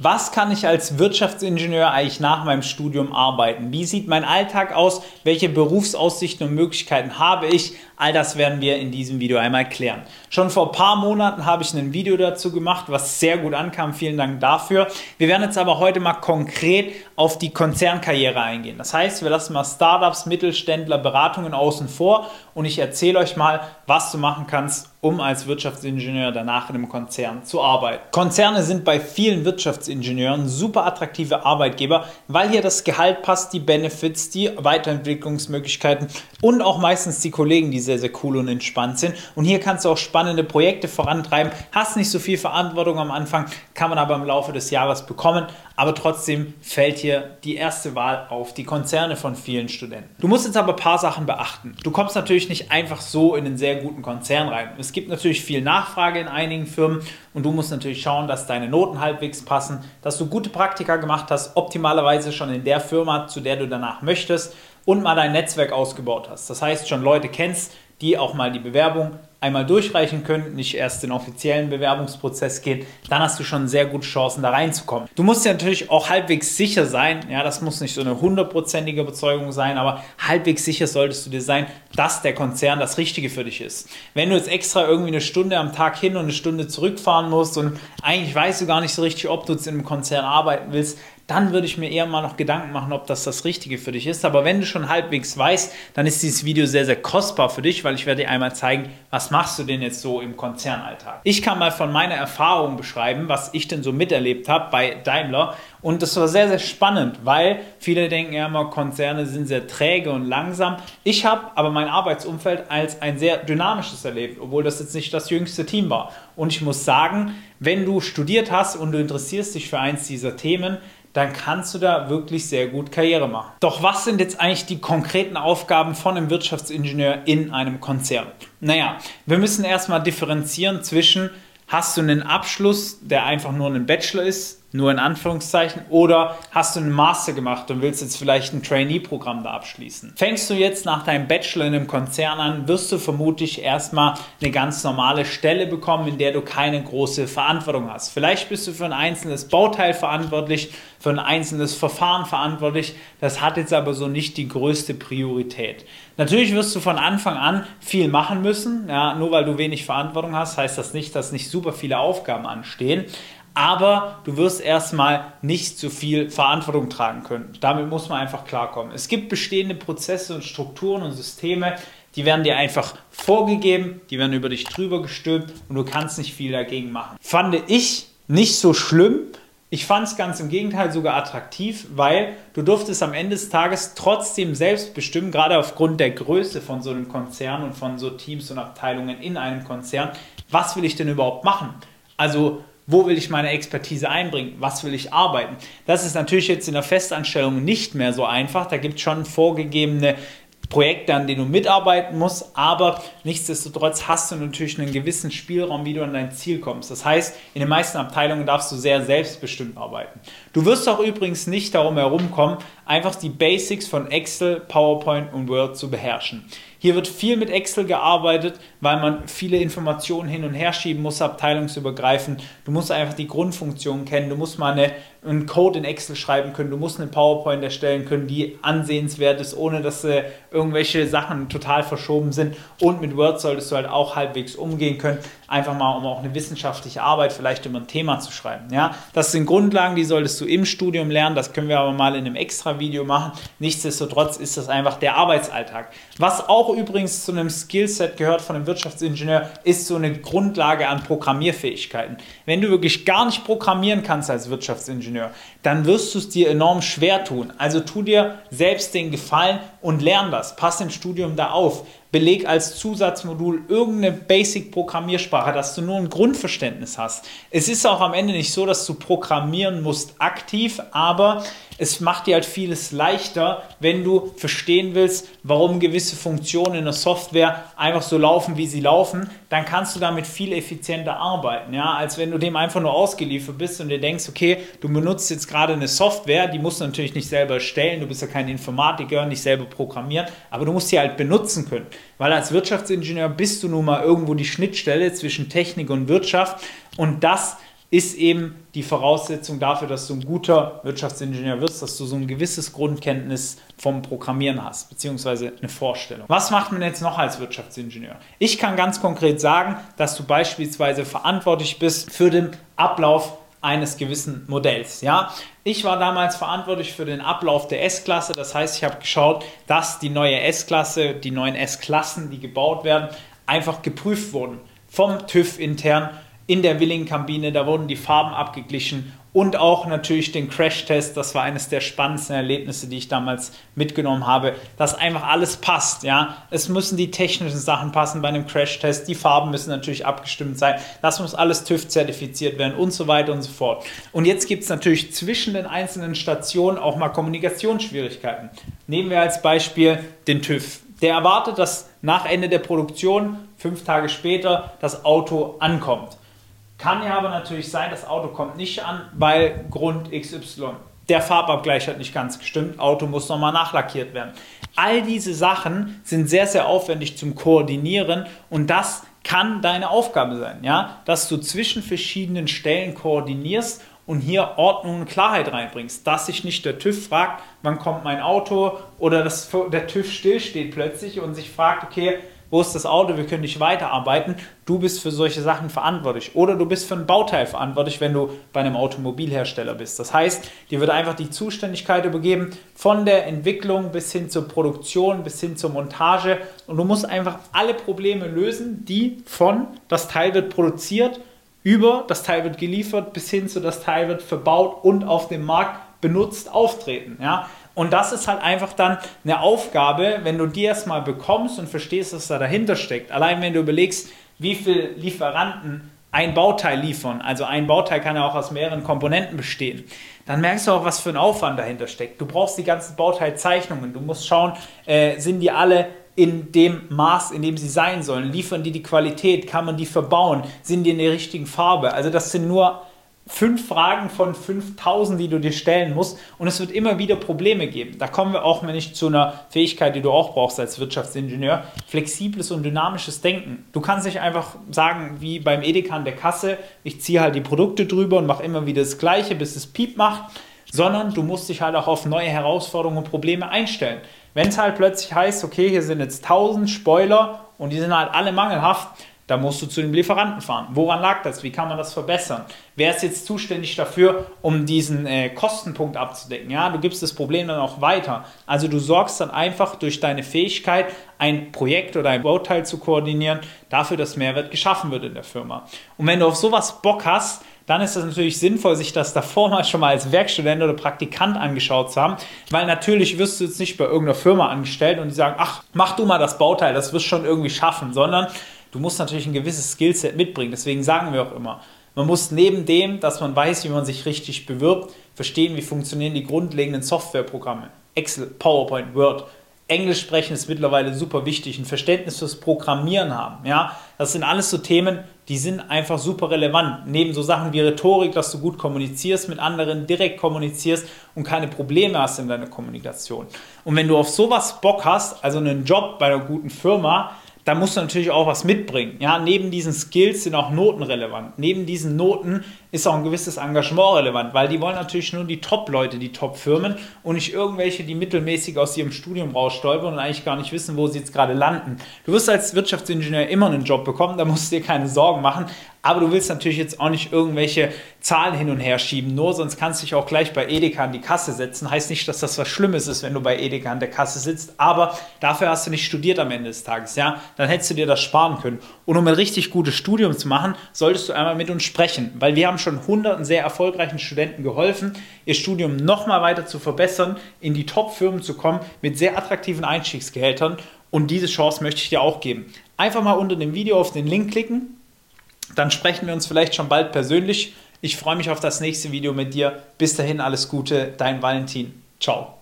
Was kann ich als Wirtschaftsingenieur eigentlich nach meinem Studium arbeiten? Wie sieht mein Alltag aus? Welche Berufsaussichten und Möglichkeiten habe ich? All das werden wir in diesem Video einmal klären. Schon vor ein paar Monaten habe ich ein Video dazu gemacht, was sehr gut ankam. Vielen Dank dafür. Wir werden jetzt aber heute mal konkret auf die Konzernkarriere eingehen. Das heißt, wir lassen mal Startups, Mittelständler, Beratungen außen vor und ich erzähle euch mal, was du machen kannst, um als Wirtschaftsingenieur danach in einem Konzern zu arbeiten. Konzerne sind bei vielen Wirtschaftsingenieuren super attraktive Arbeitgeber, weil hier das Gehalt passt, die Benefits, die Weiterentwicklungsmöglichkeiten und auch meistens die Kollegen, die sehr, sehr cool und entspannt sind. Und hier kannst du auch spannende Projekte vorantreiben, hast nicht so viel Verantwortung am Anfang, kann man aber im Laufe des Jahres bekommen, aber trotzdem fällt hier die erste Wahl auf die Konzerne von vielen Studenten. Du musst jetzt aber ein paar Sachen beachten. Du kommst natürlich nicht einfach so in einen sehr guten Konzern rein. Es gibt natürlich viel Nachfrage in einigen Firmen und du musst natürlich schauen, dass deine Noten halbwegs passen, dass du gute Praktika gemacht hast, optimalerweise schon in der Firma, zu der du danach möchtest und mal dein Netzwerk ausgebaut hast. Das heißt, schon Leute kennst, die auch mal die Bewerbung einmal durchreichen können, nicht erst den offiziellen Bewerbungsprozess gehen, dann hast du schon sehr gute Chancen, da reinzukommen. Du musst ja natürlich auch halbwegs sicher sein, ja, das muss nicht so eine hundertprozentige Überzeugung sein, aber halbwegs sicher solltest du dir sein, dass der Konzern das Richtige für dich ist. Wenn du jetzt extra irgendwie eine Stunde am Tag hin und eine Stunde zurückfahren musst und eigentlich weißt du gar nicht so richtig, ob du jetzt in einem Konzern arbeiten willst, dann würde ich mir eher mal noch Gedanken machen, ob das das Richtige für dich ist. Aber wenn du schon halbwegs weißt, dann ist dieses Video sehr, sehr kostbar für dich, weil ich werde dir einmal zeigen, was machst du denn jetzt so im Konzernalltag. Ich kann mal von meiner Erfahrung beschreiben, was ich denn so miterlebt habe bei Daimler. Und das war sehr, sehr spannend, weil viele denken ja immer, Konzerne sind sehr träge und langsam. Ich habe aber mein Arbeitsumfeld als ein sehr dynamisches erlebt, obwohl das jetzt nicht das jüngste Team war. Und ich muss sagen, wenn du studiert hast und du interessierst dich für eins dieser Themen, dann kannst du da wirklich sehr gut Karriere machen. Doch was sind jetzt eigentlich die konkreten Aufgaben von einem Wirtschaftsingenieur in einem Konzern? Naja, wir müssen erstmal differenzieren zwischen, hast du einen Abschluss, der einfach nur ein Bachelor ist, nur in Anführungszeichen, oder hast du einen Master gemacht und willst jetzt vielleicht ein Trainee-Programm da abschließen. Fängst du jetzt nach deinem Bachelor in einem Konzern an, wirst du vermutlich erstmal eine ganz normale Stelle bekommen, in der du keine große Verantwortung hast. Vielleicht bist du für ein einzelnes Bauteil verantwortlich, für ein einzelnes Verfahren verantwortlich. Das hat jetzt aber so nicht die größte Priorität. Natürlich wirst du von Anfang an viel machen müssen. Ja, nur weil du wenig Verantwortung hast, heißt das nicht, dass nicht super viele Aufgaben anstehen aber du wirst erstmal nicht zu viel Verantwortung tragen können. Damit muss man einfach klarkommen. Es gibt bestehende Prozesse und Strukturen und Systeme, die werden dir einfach vorgegeben, die werden über dich drüber gestülpt und du kannst nicht viel dagegen machen. Fand ich nicht so schlimm. Ich fand es ganz im Gegenteil sogar attraktiv, weil du durftest am Ende des Tages trotzdem selbst bestimmen, gerade aufgrund der Größe von so einem Konzern und von so Teams und Abteilungen in einem Konzern, was will ich denn überhaupt machen? Also wo will ich meine Expertise einbringen? Was will ich arbeiten? Das ist natürlich jetzt in der Festanstellung nicht mehr so einfach. Da gibt es schon vorgegebene Projekte, an denen du mitarbeiten musst, aber nichtsdestotrotz hast du natürlich einen gewissen Spielraum, wie du an dein Ziel kommst. Das heißt, in den meisten Abteilungen darfst du sehr selbstbestimmt arbeiten. Du wirst auch übrigens nicht darum herumkommen, einfach die Basics von Excel, PowerPoint und Word zu beherrschen. Hier wird viel mit Excel gearbeitet, weil man viele Informationen hin und her schieben muss, abteilungsübergreifend. Du musst einfach die Grundfunktionen kennen. Du musst mal eine, einen Code in Excel schreiben können. Du musst eine PowerPoint erstellen können, die ansehenswert ist, ohne dass äh, irgendwelche Sachen total verschoben sind. Und mit Word solltest du halt auch halbwegs umgehen können. Einfach mal, um auch eine wissenschaftliche Arbeit vielleicht über ein Thema zu schreiben. Ja, das sind Grundlagen, die solltest du im Studium lernen. Das können wir aber mal in einem extra Video machen. Nichtsdestotrotz ist das einfach der Arbeitsalltag. Was auch übrigens zu einem Skillset gehört von einem Wirtschaftsingenieur, ist so eine Grundlage an Programmierfähigkeiten. Wenn du wirklich gar nicht programmieren kannst als Wirtschaftsingenieur, dann wirst du es dir enorm schwer tun. Also tu dir selbst den Gefallen und lern das. Pass im Studium da auf beleg als Zusatzmodul irgendeine Basic-Programmiersprache, dass du nur ein Grundverständnis hast. Es ist auch am Ende nicht so, dass du programmieren musst aktiv, aber es macht dir halt vieles leichter, wenn du verstehen willst, warum gewisse Funktionen in der Software einfach so laufen, wie sie laufen, dann kannst du damit viel effizienter arbeiten, ja, als wenn du dem einfach nur ausgeliefert bist und dir denkst, okay, du benutzt jetzt gerade eine Software, die musst du natürlich nicht selber erstellen, du bist ja kein Informatiker, nicht selber programmieren, aber du musst sie halt benutzen können, weil als Wirtschaftsingenieur bist du nun mal irgendwo die Schnittstelle zwischen Technik und Wirtschaft und das ist eben die Voraussetzung dafür, dass du ein guter Wirtschaftsingenieur wirst, dass du so ein gewisses Grundkenntnis vom Programmieren hast, beziehungsweise eine Vorstellung. Was macht man jetzt noch als Wirtschaftsingenieur? Ich kann ganz konkret sagen, dass du beispielsweise verantwortlich bist für den Ablauf eines gewissen Modells. Ja? Ich war damals verantwortlich für den Ablauf der S-Klasse, das heißt, ich habe geschaut, dass die neue S-Klasse, die neuen S-Klassen, die gebaut werden, einfach geprüft wurden vom TÜV intern in der Willing-Kabine, da wurden die Farben abgeglichen und auch natürlich den Crash-Test, das war eines der spannendsten Erlebnisse, die ich damals mitgenommen habe, dass einfach alles passt, ja. Es müssen die technischen Sachen passen bei einem Crash-Test, die Farben müssen natürlich abgestimmt sein, das muss alles TÜV-zertifiziert werden und so weiter und so fort. Und jetzt gibt es natürlich zwischen den einzelnen Stationen auch mal Kommunikationsschwierigkeiten. Nehmen wir als Beispiel den TÜV. Der erwartet, dass nach Ende der Produktion, fünf Tage später, das Auto ankommt. Kann ja aber natürlich sein, das Auto kommt nicht an, weil Grund XY. Der Farbabgleich hat nicht ganz gestimmt, Auto muss nochmal nachlackiert werden. All diese Sachen sind sehr, sehr aufwendig zum Koordinieren und das kann deine Aufgabe sein, ja, dass du zwischen verschiedenen Stellen koordinierst und hier Ordnung und Klarheit reinbringst, dass sich nicht der TÜV fragt, wann kommt mein Auto oder dass der TÜV stillsteht plötzlich und sich fragt, okay, wo ist das Auto, wir können nicht weiterarbeiten. Du bist für solche Sachen verantwortlich. Oder du bist für ein Bauteil verantwortlich, wenn du bei einem Automobilhersteller bist. Das heißt, dir wird einfach die Zuständigkeit übergeben von der Entwicklung bis hin zur Produktion, bis hin zur Montage. Und du musst einfach alle Probleme lösen, die von das Teil wird produziert, über das Teil wird geliefert, bis hin zu das Teil wird verbaut und auf dem Markt benutzt auftreten. Ja? Und das ist halt einfach dann eine Aufgabe, wenn du die erstmal bekommst und verstehst, was da dahinter steckt. Allein wenn du überlegst, wie viele Lieferanten ein Bauteil liefern, also ein Bauteil kann ja auch aus mehreren Komponenten bestehen, dann merkst du auch, was für ein Aufwand dahinter steckt. Du brauchst die ganzen Bauteilzeichnungen, du musst schauen, äh, sind die alle in dem Maß, in dem sie sein sollen? Liefern die die Qualität? Kann man die verbauen? Sind die in der richtigen Farbe? Also das sind nur fünf Fragen von 5000, die du dir stellen musst und es wird immer wieder Probleme geben. Da kommen wir auch ich zu einer Fähigkeit, die du auch brauchst als Wirtschaftsingenieur, flexibles und dynamisches Denken. Du kannst nicht einfach sagen, wie beim Edeka an der Kasse, ich ziehe halt die Produkte drüber und mache immer wieder das Gleiche, bis es Piep macht, sondern du musst dich halt auch auf neue Herausforderungen und Probleme einstellen. Wenn es halt plötzlich heißt, okay, hier sind jetzt 1000 Spoiler und die sind halt alle mangelhaft, da musst du zu dem Lieferanten fahren. Woran lag das? Wie kann man das verbessern? Wer ist jetzt zuständig dafür, um diesen äh, Kostenpunkt abzudecken? Ja, du gibst das Problem dann auch weiter. Also du sorgst dann einfach durch deine Fähigkeit, ein Projekt oder ein Bauteil zu koordinieren, dafür, dass Mehrwert geschaffen wird in der Firma. Und wenn du auf sowas Bock hast, dann ist es natürlich sinnvoll, sich das davor mal schon mal als Werkstudent oder Praktikant angeschaut zu haben, weil natürlich wirst du jetzt nicht bei irgendeiner Firma angestellt und die sagen, ach, mach du mal das Bauteil, das wirst du schon irgendwie schaffen, sondern du musst natürlich ein gewisses Skillset mitbringen. Deswegen sagen wir auch immer, man muss neben dem, dass man weiß, wie man sich richtig bewirbt, verstehen, wie funktionieren die grundlegenden Softwareprogramme. Excel, PowerPoint, Word. Englisch sprechen ist mittlerweile super wichtig, ein Verständnis fürs Programmieren haben. Ja? Das sind alles so Themen, die sind einfach super relevant. Neben so Sachen wie Rhetorik, dass du gut kommunizierst mit anderen, direkt kommunizierst und keine Probleme hast in deiner Kommunikation. Und wenn du auf sowas Bock hast, also einen Job bei einer guten Firma, da musst du natürlich auch was mitbringen. Ja, neben diesen Skills sind auch Noten relevant. Neben diesen Noten ist auch ein gewisses Engagement relevant, weil die wollen natürlich nur die Top-Leute, die Top-Firmen und nicht irgendwelche, die mittelmäßig aus ihrem Studium rausstolpern und eigentlich gar nicht wissen, wo sie jetzt gerade landen. Du wirst als Wirtschaftsingenieur immer einen Job bekommen, da musst du dir keine Sorgen machen. Aber du willst natürlich jetzt auch nicht irgendwelche Zahlen hin und her schieben, nur sonst kannst du dich auch gleich bei Edeka an die Kasse setzen. Heißt nicht, dass das was Schlimmes ist, wenn du bei Edeka an der Kasse sitzt, aber dafür hast du nicht studiert am Ende des Tages, ja? Dann hättest du dir das sparen können. Und um ein richtig gutes Studium zu machen, solltest du einmal mit uns sprechen, weil wir haben schon hunderten sehr erfolgreichen Studenten geholfen, ihr Studium nochmal weiter zu verbessern, in die Top-Firmen zu kommen mit sehr attraktiven Einstiegsgehältern. Und diese Chance möchte ich dir auch geben. Einfach mal unter dem Video auf den Link klicken, dann sprechen wir uns vielleicht schon bald persönlich. Ich freue mich auf das nächste Video mit dir. Bis dahin alles Gute, dein Valentin. Ciao.